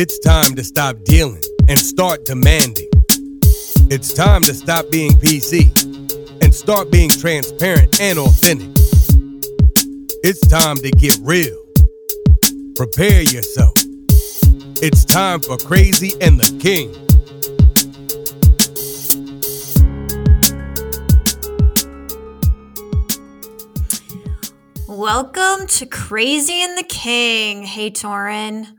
It's time to stop dealing and start demanding. It's time to stop being PC and start being transparent and authentic. It's time to get real. Prepare yourself. It's time for Crazy and the King. Welcome to Crazy and the King. Hey, Torin.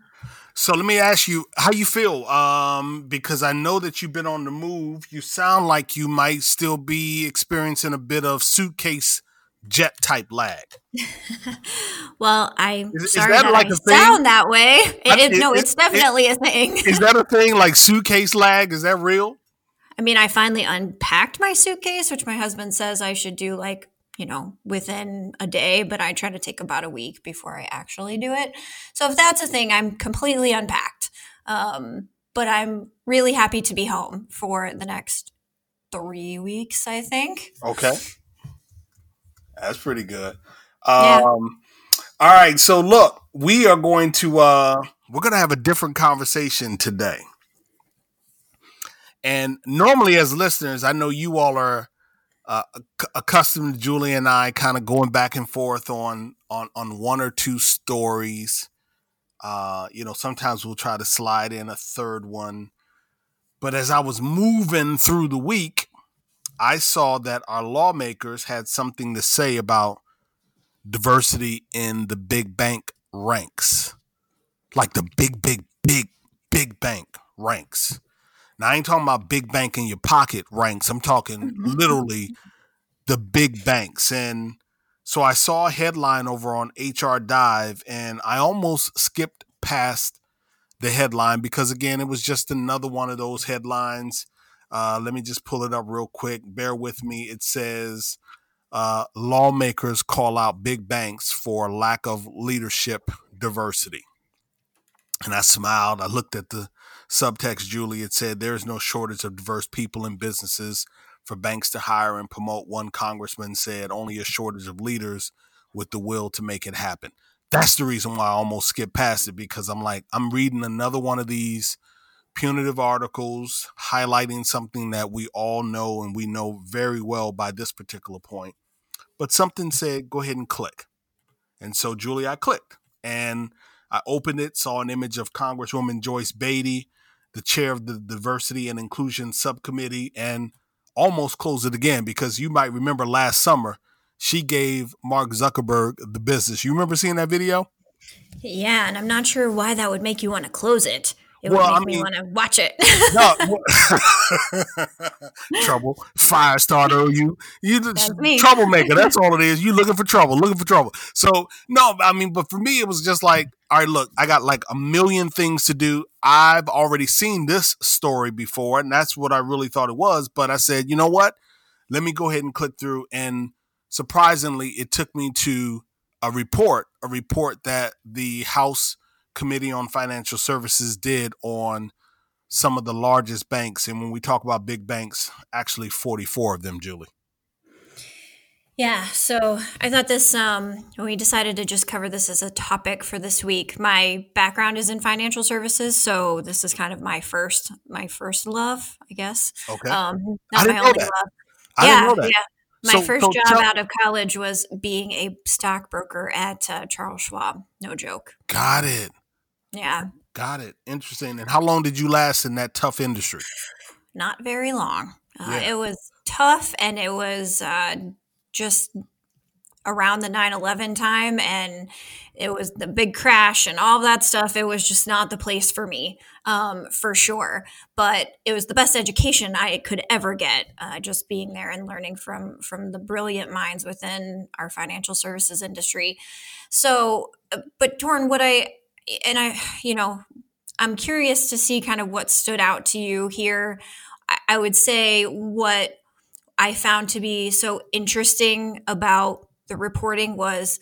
So let me ask you how you feel, um, because I know that you've been on the move. You sound like you might still be experiencing a bit of suitcase jet type lag. well, I'm Is- is sorry that that, like I sound that way. It, it- no, it- it's it- definitely a thing. Is that a thing like suitcase lag? Is that real? I mean, I finally unpacked my suitcase, which my husband says I should do like, you know, within a day, but I try to take about a week before I actually do it. So if that's a thing, I'm completely unpacked. Um, but I'm really happy to be home for the next three weeks, I think. Okay. That's pretty good. Yeah. Um all right, so look, we are going to uh we're going to have a different conversation today. And normally as listeners, I know you all are uh, accustomed to Julie and I kind of going back and forth on on on one or two stories. Uh, you know, sometimes we'll try to slide in a third one. But as I was moving through the week, I saw that our lawmakers had something to say about diversity in the big bank ranks. Like the big, big, big, big bank ranks. Now, I ain't talking about big bank in your pocket ranks. I'm talking literally the big banks. And so I saw a headline over on HR Dive and I almost skipped past the headline because, again, it was just another one of those headlines. Uh, let me just pull it up real quick. Bear with me. It says uh, lawmakers call out big banks for lack of leadership diversity. And I smiled. I looked at the subtext, Juliet said there is no shortage of diverse people in businesses for banks to hire and promote. One congressman said only a shortage of leaders with the will to make it happen. That's the reason why I almost skipped past it because I'm like, I'm reading another one of these punitive articles highlighting something that we all know and we know very well by this particular point. But something said, go ahead and click. And so, Julie, I clicked and I opened it, saw an image of Congresswoman Joyce Beatty, the chair of the Diversity and Inclusion Subcommittee, and almost closed it again because you might remember last summer she gave Mark Zuckerberg the business. You remember seeing that video? Yeah, and I'm not sure why that would make you want to close it. It Well, would I make me want to watch it. No, trouble, fire starter. Oh, you, you That's troublemaker. That's all it is. You looking for trouble, looking for trouble. So no, I mean, but for me, it was just like, all right, look, I got like a million things to do. I've already seen this story before, and that's what I really thought it was. But I said, you know what? Let me go ahead and click through. And surprisingly, it took me to a report, a report that the House Committee on Financial Services did on some of the largest banks. And when we talk about big banks, actually 44 of them, Julie. Yeah, so I thought this um we decided to just cover this as a topic for this week. My background is in financial services, so this is kind of my first my first love, I guess. Okay. Um not my only that. love. I yeah, didn't know that. yeah. My So- first so job tell- out of college was being a stockbroker at uh, Charles Schwab. No joke. Got it. Yeah, Got it. Interesting. And how long did you last in that tough industry? not very long. Uh, Yeah. It was tough, and it was uh, just around the 9-11 time and it was the big crash and all that stuff it was just not the place for me um, for sure. But it was the best education i could ever get uh, just being there and learning from from the brilliant minds within our financial services industry. So uh, but Torin what i and i you know i'm curious to see kind of what stood out to you here. I, I would say what I found to be so interesting about the reporting was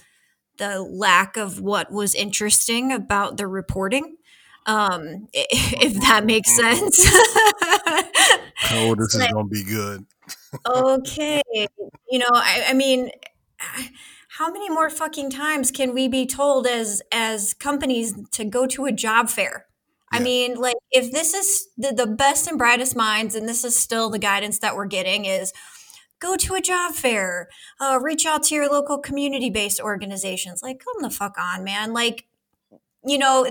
the lack of what was interesting about the reporting. Um, if that makes sense. Oh, this is going to be good. okay. You know, I, I mean, how many more fucking times can we be told as as companies to go to a job fair? I mean, like if this is the, the best and brightest minds, and this is still the guidance that we're getting is go to a job fair, uh, reach out to your local community based organizations. Like, come the fuck on, man. Like, you know,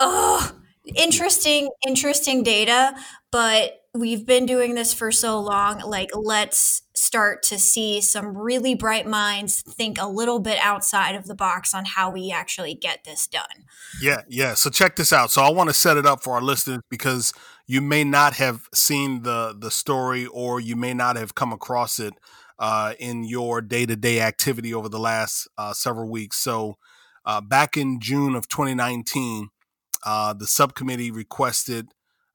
oh, interesting, interesting data, but we've been doing this for so long. Like, let's start to see some really bright minds think a little bit outside of the box on how we actually get this done. Yeah, yeah. So check this out. So I want to set it up for our listeners because you may not have seen the the story or you may not have come across it uh, in your day to day activity over the last uh, several weeks. So uh, back in June of 2019, uh, the subcommittee requested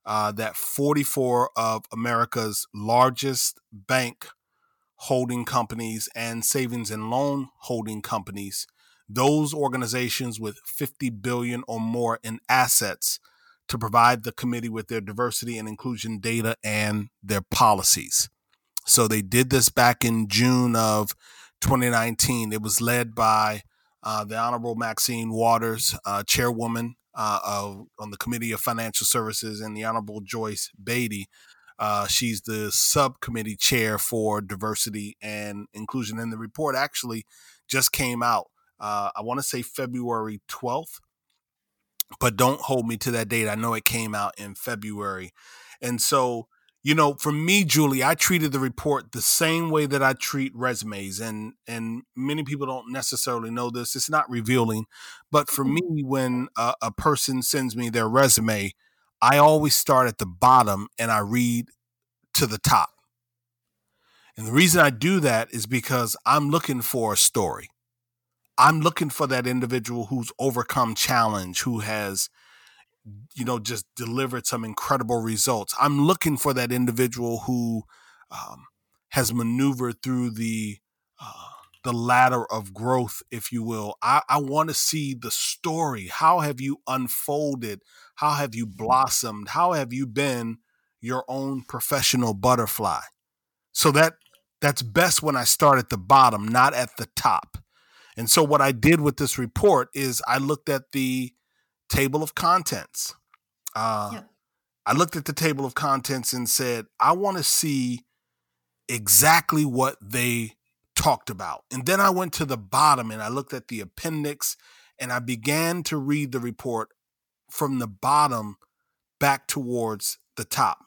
uh, that 44 of America's largest bank holding companies and savings and loan holding companies, those organizations with 50 billion or more in assets, to provide the committee with their diversity and inclusion data and their policies. So they did this back in June of 2019. It was led by uh, the Honorable Maxine Waters, uh, chairwoman uh, on the Committee of Financial Services, and the Honorable Joyce Beatty, uh, she's the subcommittee chair for diversity and inclusion. And the report actually just came out, uh, I want to say February 12th, but don't hold me to that date. I know it came out in February. And so, you know, for me, Julie, I treated the report the same way that I treat resumes, and and many people don't necessarily know this. It's not revealing, but for mm-hmm. me, when a, a person sends me their resume, I always start at the bottom and I read to the top. And the reason I do that is because I'm looking for a story. I'm looking for that individual who's overcome challenge, who has, you know, just delivered some incredible results. I'm looking for that individual who um, has maneuvered through the uh, the ladder of growth, if you will. I, I want to see the story. How have you unfolded? How have you blossomed? How have you been your own professional butterfly? So that that's best when I start at the bottom, not at the top. And so what I did with this report is I looked at the table of contents. Uh, yep. I looked at the table of contents and said, I want to see exactly what they talked about. And then I went to the bottom and I looked at the appendix and I began to read the report from the bottom back towards the top.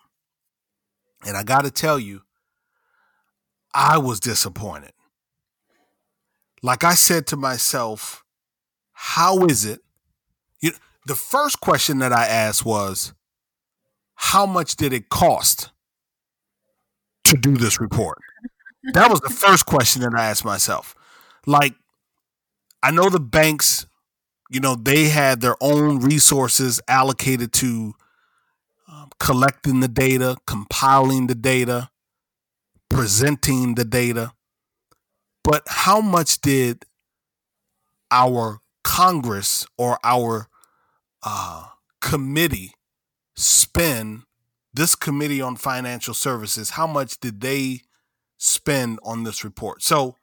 And I got to tell you, I was disappointed. Like I said to myself, how is it? You, the first question that I asked was, how much did it cost to do this report? That was the first question that I asked myself. Like, I know the banks, you know, they had their own resources allocated to um, collecting the data, compiling the data, presenting the data. But how much did our Congress or our uh, committee spend? This committee on financial services, how much did they spend on this report. So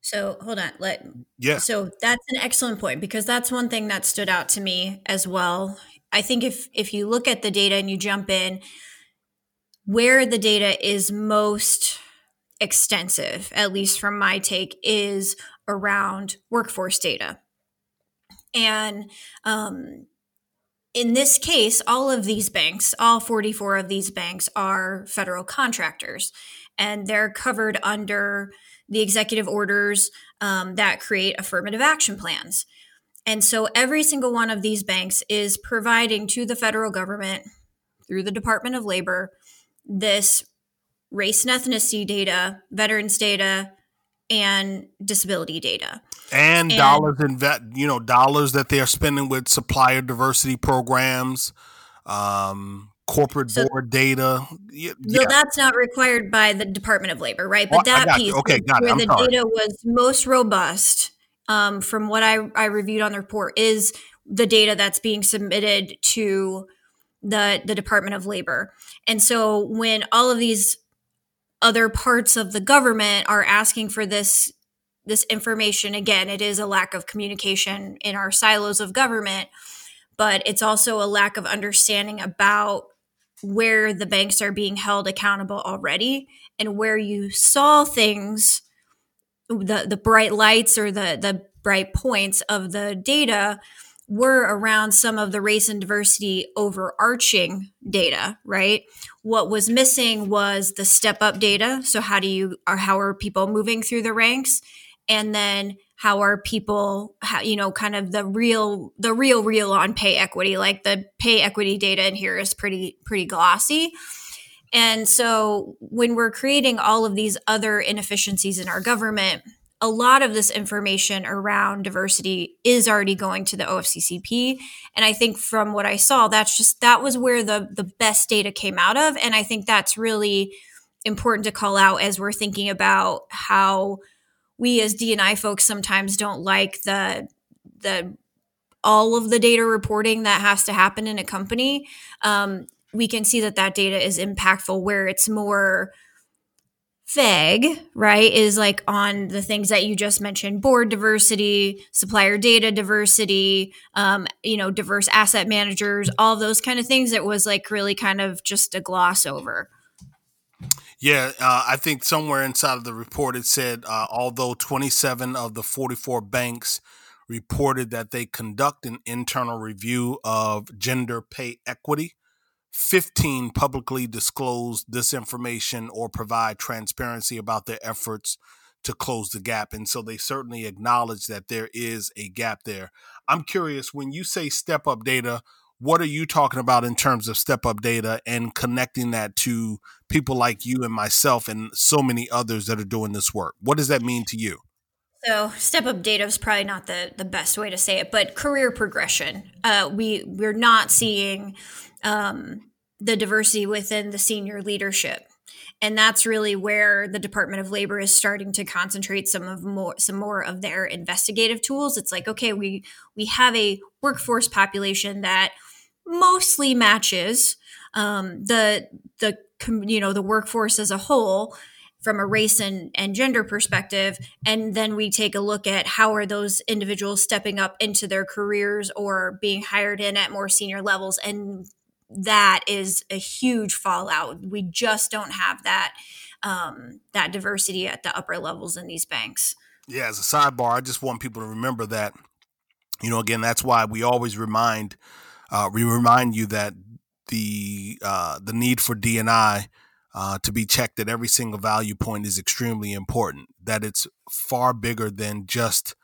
so hold on. Let yeah. So that's an excellent point because that's one thing that stood out to me as well. I think if if you look at the data and you jump in, where the data is most extensive, at least from my take, is around workforce data. And um, in this case, all of these banks, all 44 of these banks, are federal contractors and they're covered under the executive orders um, that create affirmative action plans. And so every single one of these banks is providing to the federal government through the Department of Labor this race and ethnicity data, veterans data, and disability data. And, and dollars in vet, you know, dollars that they are spending with supplier diversity programs, um, corporate so, board data. Yeah. So that's not required by the Department of Labor, right? But oh, that piece, okay, got where the sorry. data was most robust, um, from what I, I reviewed on the report, is the data that's being submitted to the the Department of Labor. And so when all of these other parts of the government are asking for this this information again it is a lack of communication in our silos of government but it's also a lack of understanding about where the banks are being held accountable already and where you saw things the the bright lights or the the bright points of the data were around some of the race and diversity overarching data, right? What was missing was the step up data. So how do you or how are people moving through the ranks? And then how are people how, you know kind of the real the real real on pay equity like the pay equity data in here is pretty pretty glossy and so when we're creating all of these other inefficiencies in our government a lot of this information around diversity is already going to the OFCCP. And I think from what I saw, that's just that was where the the best data came out of. And I think that's really important to call out as we're thinking about how we as DNI folks sometimes don't like the the all of the data reporting that has to happen in a company. Um, we can see that that data is impactful where it's more FEG, right, is like on the things that you just mentioned board diversity, supplier data diversity, um, you know, diverse asset managers, all those kind of things. It was like really kind of just a gloss over. Yeah, uh, I think somewhere inside of the report it said uh, although 27 of the 44 banks reported that they conduct an internal review of gender pay equity, 15 publicly disclose this information or provide transparency about their efforts to close the gap. And so they certainly acknowledge that there is a gap there. I'm curious when you say step up data, what are you talking about in terms of step up data and connecting that to people like you and myself and so many others that are doing this work? What does that mean to you? So step up data is probably not the, the best way to say it, but career progression. Uh, we we're not seeing um, the diversity within the senior leadership and that's really where the department of labor is starting to concentrate some of more some more of their investigative tools it's like okay we we have a workforce population that mostly matches um, the the you know the workforce as a whole from a race and, and gender perspective and then we take a look at how are those individuals stepping up into their careers or being hired in at more senior levels and that is a huge fallout. We just don't have that um, that diversity at the upper levels in these banks. Yeah, as a sidebar, I just want people to remember that. You know, again, that's why we always remind uh, we remind you that the uh, the need for DNI uh, to be checked at every single value point is extremely important. That it's far bigger than just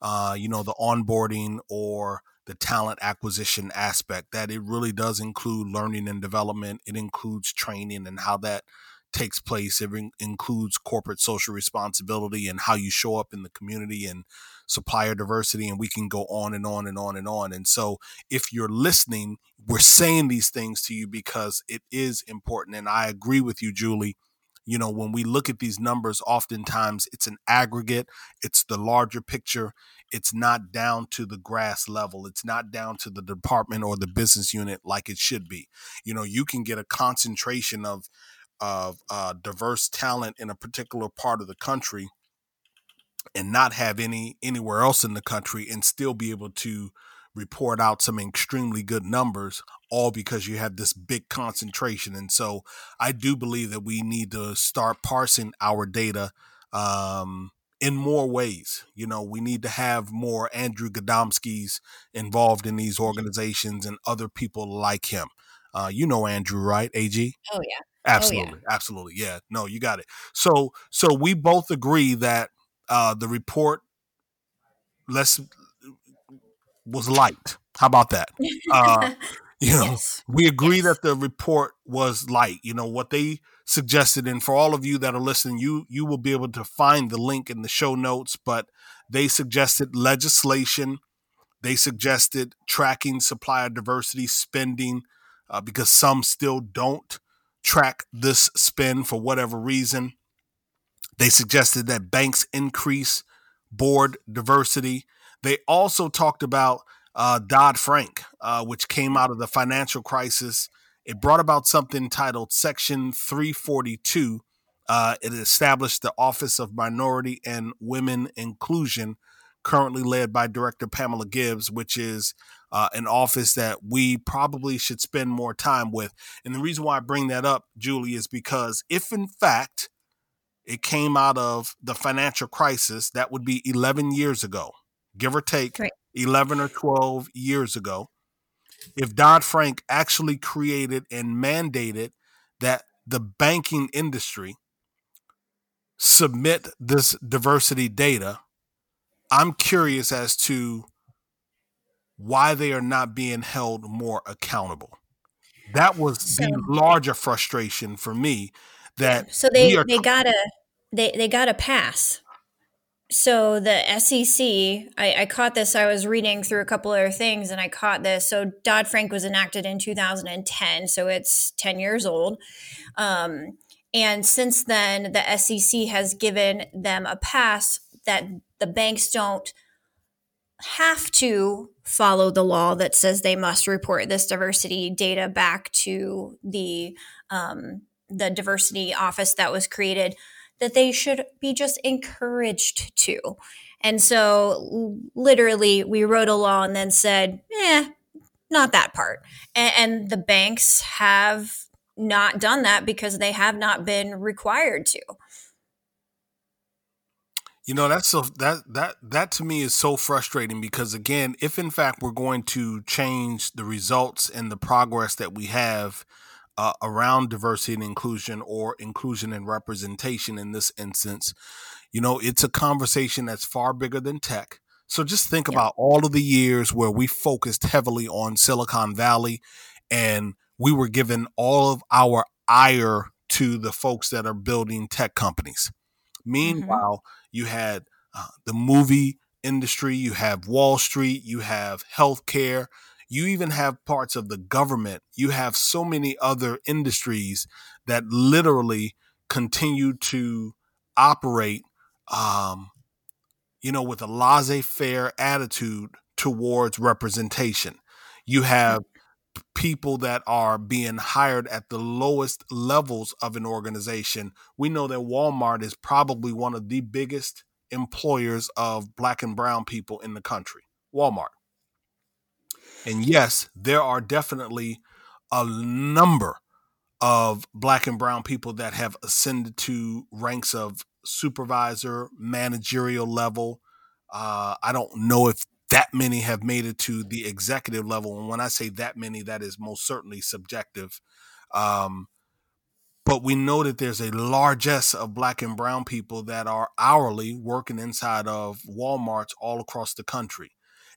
uh, you know the onboarding or the talent acquisition aspect that it really does include learning and development it includes training and how that takes place it in- includes corporate social responsibility and how you show up in the community and supplier diversity and we can go on and on and on and on and so if you're listening we're saying these things to you because it is important and i agree with you julie you know when we look at these numbers oftentimes it's an aggregate it's the larger picture it's not down to the grass level. It's not down to the department or the business unit like it should be. You know, you can get a concentration of of uh, diverse talent in a particular part of the country and not have any anywhere else in the country and still be able to report out some extremely good numbers all because you have this big concentration and so i do believe that we need to start parsing our data um, in more ways. You know, we need to have more Andrew Gadomskis involved in these organizations and other people like him. Uh, you know Andrew, right? AG? Oh yeah. Absolutely. Oh, yeah. Absolutely. Yeah. No, you got it. So so we both agree that uh the report less was light. How about that? Uh you know, yes. we agree yes. that the report was light. You know, what they suggested and for all of you that are listening you you will be able to find the link in the show notes but they suggested legislation they suggested tracking supplier diversity spending uh, because some still don't track this spend for whatever reason they suggested that banks increase board diversity they also talked about uh, dodd-frank uh, which came out of the financial crisis it brought about something titled Section 342. Uh, it established the Office of Minority and Women Inclusion, currently led by Director Pamela Gibbs, which is uh, an office that we probably should spend more time with. And the reason why I bring that up, Julie, is because if in fact it came out of the financial crisis, that would be 11 years ago, give or take right. 11 or 12 years ago. If Dodd Frank actually created and mandated that the banking industry submit this diversity data, I'm curious as to why they are not being held more accountable. That was so, the larger frustration for me. That so they are, they got a they they got a pass. So the SEC, I, I caught this. I was reading through a couple other things, and I caught this. So Dodd Frank was enacted in 2010, so it's 10 years old. Um, and since then, the SEC has given them a pass that the banks don't have to follow the law that says they must report this diversity data back to the um, the diversity office that was created that they should be just encouraged to. And so literally we wrote a law and then said eh not that part. And, and the banks have not done that because they have not been required to. You know that's so that that that to me is so frustrating because again, if in fact we're going to change the results and the progress that we have uh, around diversity and inclusion or inclusion and representation in this instance, you know, it's a conversation that's far bigger than tech. So just think yeah. about all of the years where we focused heavily on Silicon Valley and we were given all of our ire to the folks that are building tech companies. Mm-hmm. Meanwhile, mm-hmm you had uh, the movie industry, you have Wall Street, you have healthcare, you even have parts of the government. You have so many other industries that literally continue to operate, um, you know, with a laissez faire attitude towards representation. You have people that are being hired at the lowest levels of an organization. We know that Walmart is probably one of the biggest employers of black and brown people in the country. Walmart. And yes, there are definitely a number of black and brown people that have ascended to ranks of supervisor, managerial level. Uh, I don't know if that many have made it to the executive level. And when I say that many, that is most certainly subjective. Um, but we know that there's a largesse of black and brown people that are hourly working inside of Walmarts all across the country.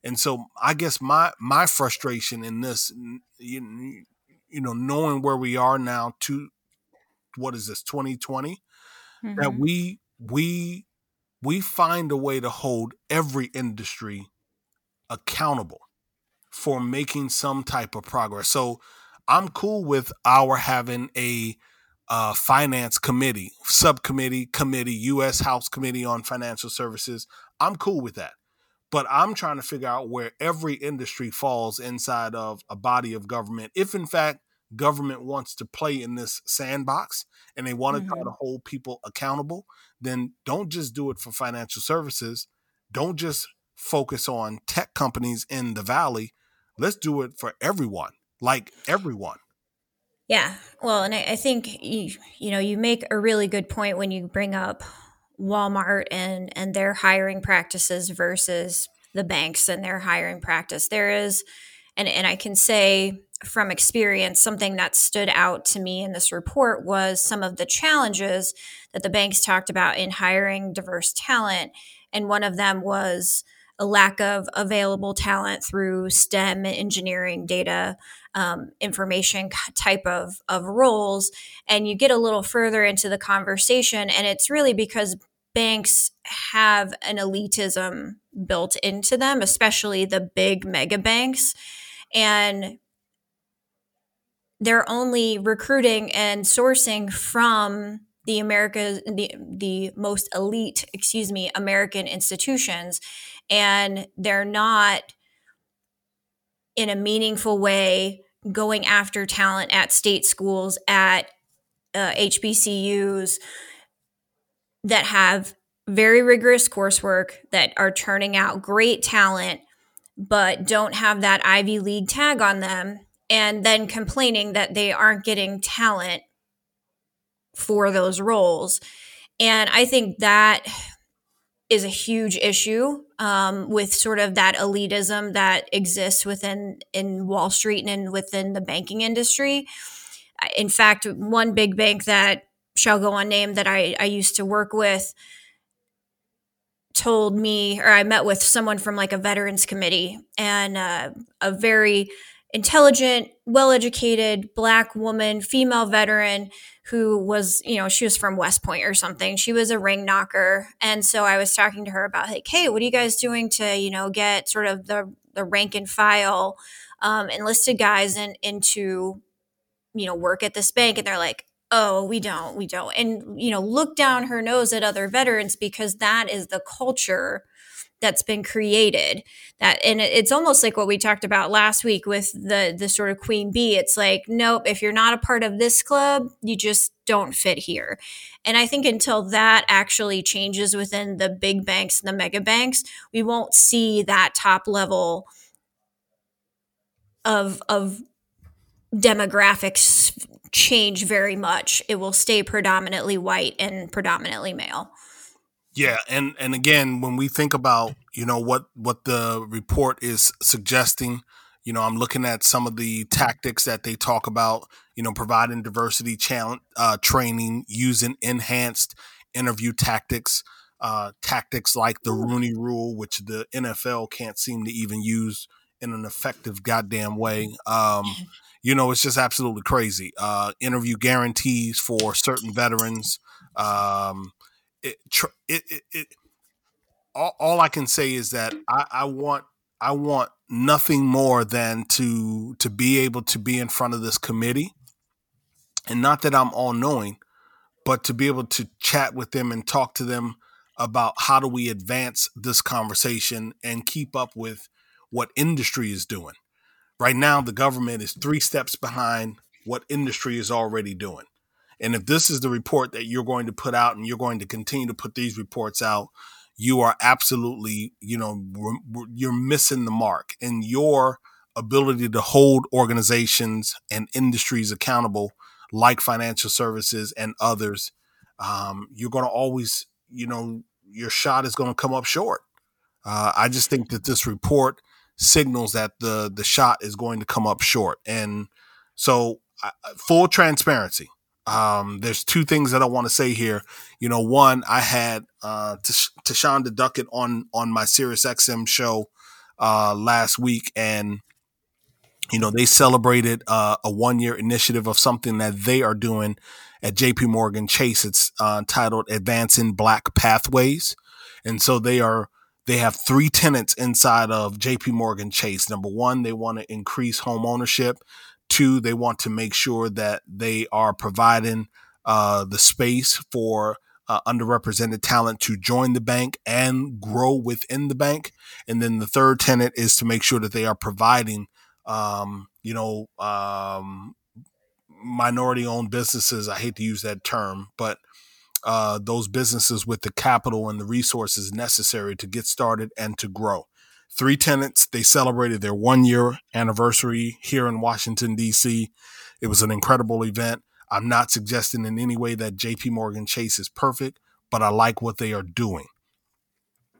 And so I guess my my frustration in this, you, you know, knowing where we are now to what is this 2020 mm-hmm. that we we we find a way to hold every industry accountable for making some type of progress. So I'm cool with our having a uh, finance committee, subcommittee, committee, U.S. House Committee on Financial Services. I'm cool with that. But I'm trying to figure out where every industry falls inside of a body of government. If in fact government wants to play in this sandbox and they want to mm-hmm. try to hold people accountable, then don't just do it for financial services. Don't just focus on tech companies in the valley. Let's do it for everyone, like everyone. Yeah. Well, and I, I think you, you know, you make a really good point when you bring up Walmart and and their hiring practices versus the banks and their hiring practice. There is and and I can say from experience something that stood out to me in this report was some of the challenges that the banks talked about in hiring diverse talent and one of them was a lack of available talent through STEM, engineering, data, um, information type of, of roles. And you get a little further into the conversation, and it's really because banks have an elitism built into them, especially the big mega banks. And they're only recruiting and sourcing from the America the the most elite, excuse me, American institutions and they're not in a meaningful way going after talent at state schools at uh, HBCUs that have very rigorous coursework that are turning out great talent but don't have that Ivy League tag on them, and then complaining that they aren't getting talent for those roles. And I think that is a huge issue um, with sort of that elitism that exists within in Wall Street and within the banking industry. In fact, one big bank that shall go unnamed that I, I used to work with told me, or I met with someone from like a veterans committee and uh, a very intelligent, well educated black woman, female veteran who was, you know, she was from West Point or something. She was a ring knocker. And so I was talking to her about, like, hey, what are you guys doing to, you know, get sort of the, the rank and file um, enlisted guys in, into, you know, work at this bank? And they're like, oh, we don't, we don't. And, you know, look down her nose at other veterans because that is the culture that's been created. That and it's almost like what we talked about last week with the the sort of queen bee. It's like nope if you're not a part of this club you just don't fit here. And i think until that actually changes within the big banks and the mega banks we won't see that top level of of demographics change very much. It will stay predominantly white and predominantly male yeah, and and again, when we think about you know what what the report is suggesting, you know, I'm looking at some of the tactics that they talk about. You know, providing diversity challenge uh, training, using enhanced interview tactics, uh, tactics like the Rooney Rule, which the NFL can't seem to even use in an effective goddamn way. Um, you know, it's just absolutely crazy. Uh, interview guarantees for certain veterans. Um, it, it, it, all, all, I can say is that I, I want I want nothing more than to to be able to be in front of this committee, and not that I'm all knowing, but to be able to chat with them and talk to them about how do we advance this conversation and keep up with what industry is doing. Right now, the government is three steps behind what industry is already doing. And if this is the report that you're going to put out and you're going to continue to put these reports out, you are absolutely, you know, you're missing the mark and your ability to hold organizations and industries accountable like financial services and others. Um, you're going to always, you know, your shot is going to come up short. Uh, I just think that this report signals that the the shot is going to come up short, and so uh, full transparency um, there's two things that I want to say here. You know, one, I had uh, Tash- Tashonda Duckett on on my Sirius XM show uh, last week, and you know they celebrated uh, a one year initiative of something that they are doing at J.P. Morgan Chase. It's uh, titled "Advancing Black Pathways," and so they are they have three tenants inside of JP Morgan Chase. Number one, they want to increase home ownership. Two, they want to make sure that they are providing uh, the space for uh, underrepresented talent to join the bank and grow within the bank. And then the third tenet is to make sure that they are providing, um, you know, um, minority owned businesses. I hate to use that term, but uh, those businesses with the capital and the resources necessary to get started and to grow three tenants. They celebrated their one year anniversary here in Washington, D.C. It was an incredible event. I'm not suggesting in any way that JP Morgan Chase is perfect, but I like what they are doing.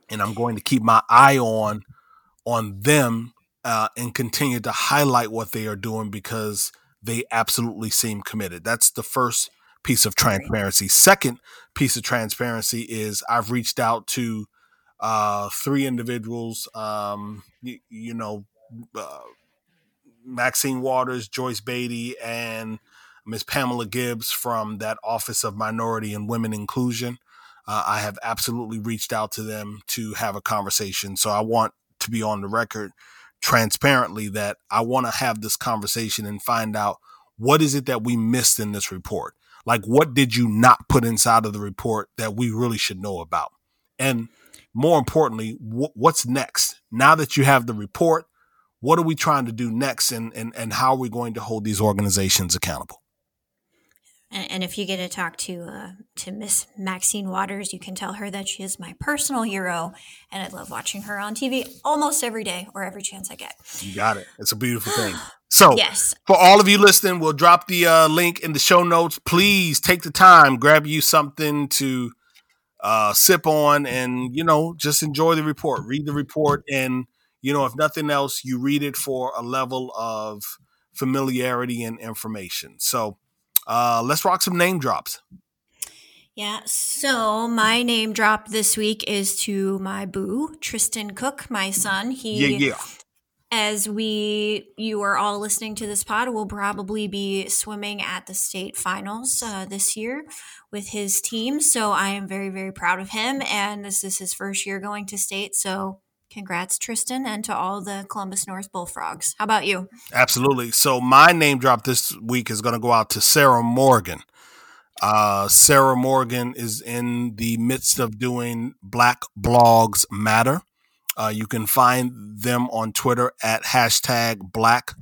And I'm going to keep my eye on on them uh, and continue to highlight what they are doing because they absolutely seem committed. That's the first piece of transparency. Second piece of transparency is I've reached out to uh, three individuals, um, you, you know, uh, Maxine Waters, Joyce Beatty, and Ms. Pamela Gibbs from that Office of Minority and Women Inclusion. Uh, I have absolutely reached out to them to have a conversation. So I want to be on the record transparently that I want to have this conversation and find out what is it that we missed in this report? Like, what did you not put inside of the report that we really should know about? And more importantly, what's next? Now that you have the report, what are we trying to do next and, and, and how are we going to hold these organizations accountable? And, and if you get to talk to uh, to Miss Maxine Waters, you can tell her that she is my personal hero, and I love watching her on TV almost every day or every chance I get. You got it. It's a beautiful thing. So, yes. for all of you listening, we'll drop the uh, link in the show notes. Please take the time, grab you something to uh, sip on, and you know, just enjoy the report. Read the report, and you know, if nothing else, you read it for a level of familiarity and information. So, uh, let's rock some name drops. Yeah, so my name drop this week is to my boo, Tristan Cook, my son. He Yeah, yeah. As we you are all listening to this pod will probably be swimming at the state finals uh, this year with his team so i am very very proud of him and this is his first year going to state so congrats tristan and to all the columbus north bullfrogs how about you Absolutely. So my name drop this week is going to go out to Sarah Morgan. Uh, Sarah Morgan is in the midst of doing Black Blogs Matter. Uh, you can find them on Twitter at hashtag Black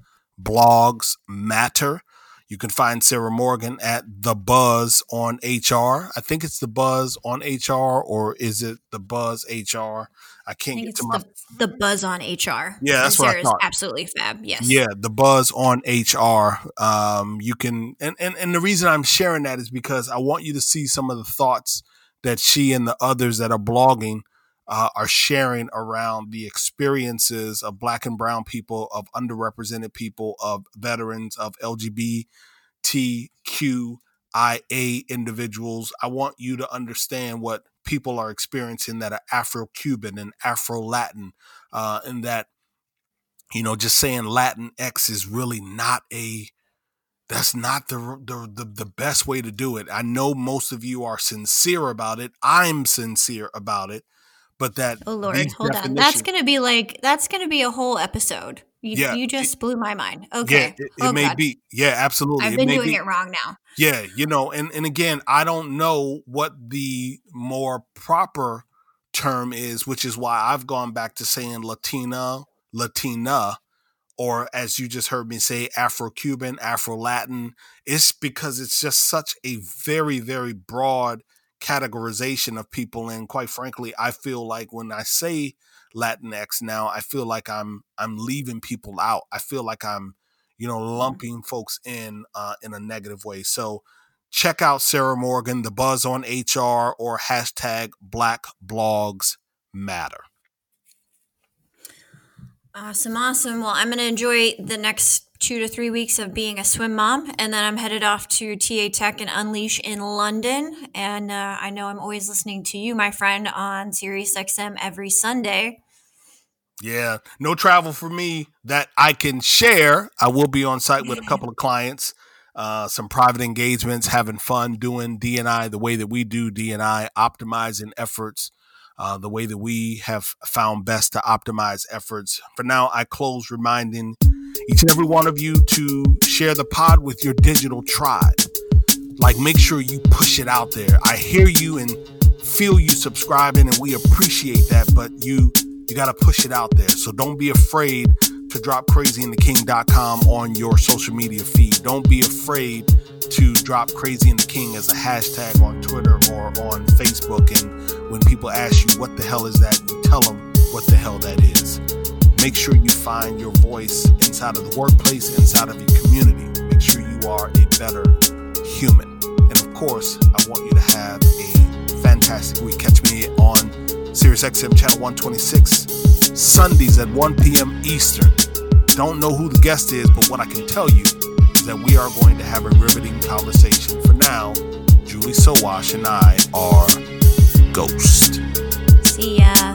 Blogs Matter. You can find Sarah Morgan at the Buzz on HR. I think it's the Buzz on HR, or is it the Buzz HR? I i can't think get to my the, the buzz on hr Yeah, that's and what I thought. absolutely fab yes Yeah, the buzz on HR. Um, you can, and, and and the reason I'm sharing that is because I want you to see some of the thoughts that she and the others that are blogging uh, are sharing around the experiences of Black and Brown people, of underrepresented people, of veterans, of LGBTQIA individuals. I want you to understand what people are experiencing that are Afro Cuban and Afro Latin, uh, and that you know, just saying Latin X is really not a that's not the, the the the best way to do it. I know most of you are sincere about it. I'm sincere about it, but that oh lord hold on that's gonna be like that's gonna be a whole episode you, Yeah, you just blew my mind okay Yeah, it, it oh, may God. be. Yeah, absolutely. I've It been doing be. it wrong now. Yeah, you know, and and again, I don't know what the more proper term is, which is why I've gone back to saying Latina, Latina, or as you just heard me say, Afro Cuban, Afro Latin. It's because it's just such a very, very broad categorization of people. And quite frankly, I feel like when I say Latinx now, I feel like I'm I'm leaving people out. I feel like I'm, you know, lumping folks in uh, in a negative way. So check out Sarah Morgan, the buzz on HR, or hashtag Black Blogs Matter. Awesome, awesome. Well, I'm going to enjoy the next two to three weeks of being a swim mom, and then I'm headed off to TA Tech and Unleash in London. And uh, I know I'm always listening to you, my friend, on Sirius XM every Sunday. Yeah, no travel for me that I can share. I will be on site with a couple of clients, uh, some private engagements, having fun doing DNI the way that we do DNI, optimizing efforts uh, the way that we have found best to optimize efforts. For now, I close reminding each and every one of you to share the pod with your digital tribe. Like, make sure you push it out there. I hear you and feel you subscribing, and we appreciate that, but you you got to push it out there. So don't be afraid to drop crazyandtheking.com on your social media feed. Don't be afraid to drop crazy and the king as a hashtag on Twitter or on Facebook. And when people ask you, what the hell is that? You tell them what the hell that is. Make sure you find your voice inside of the workplace, inside of your community. Make sure you are a better human. And of course, I want you to have a fantastic week. Catch me on SiriusXM Channel 126, Sundays at 1 p.m. Eastern. Don't know who the guest is, but what I can tell you is that we are going to have a riveting conversation. For now, Julie Sowash and I are Ghost. See ya.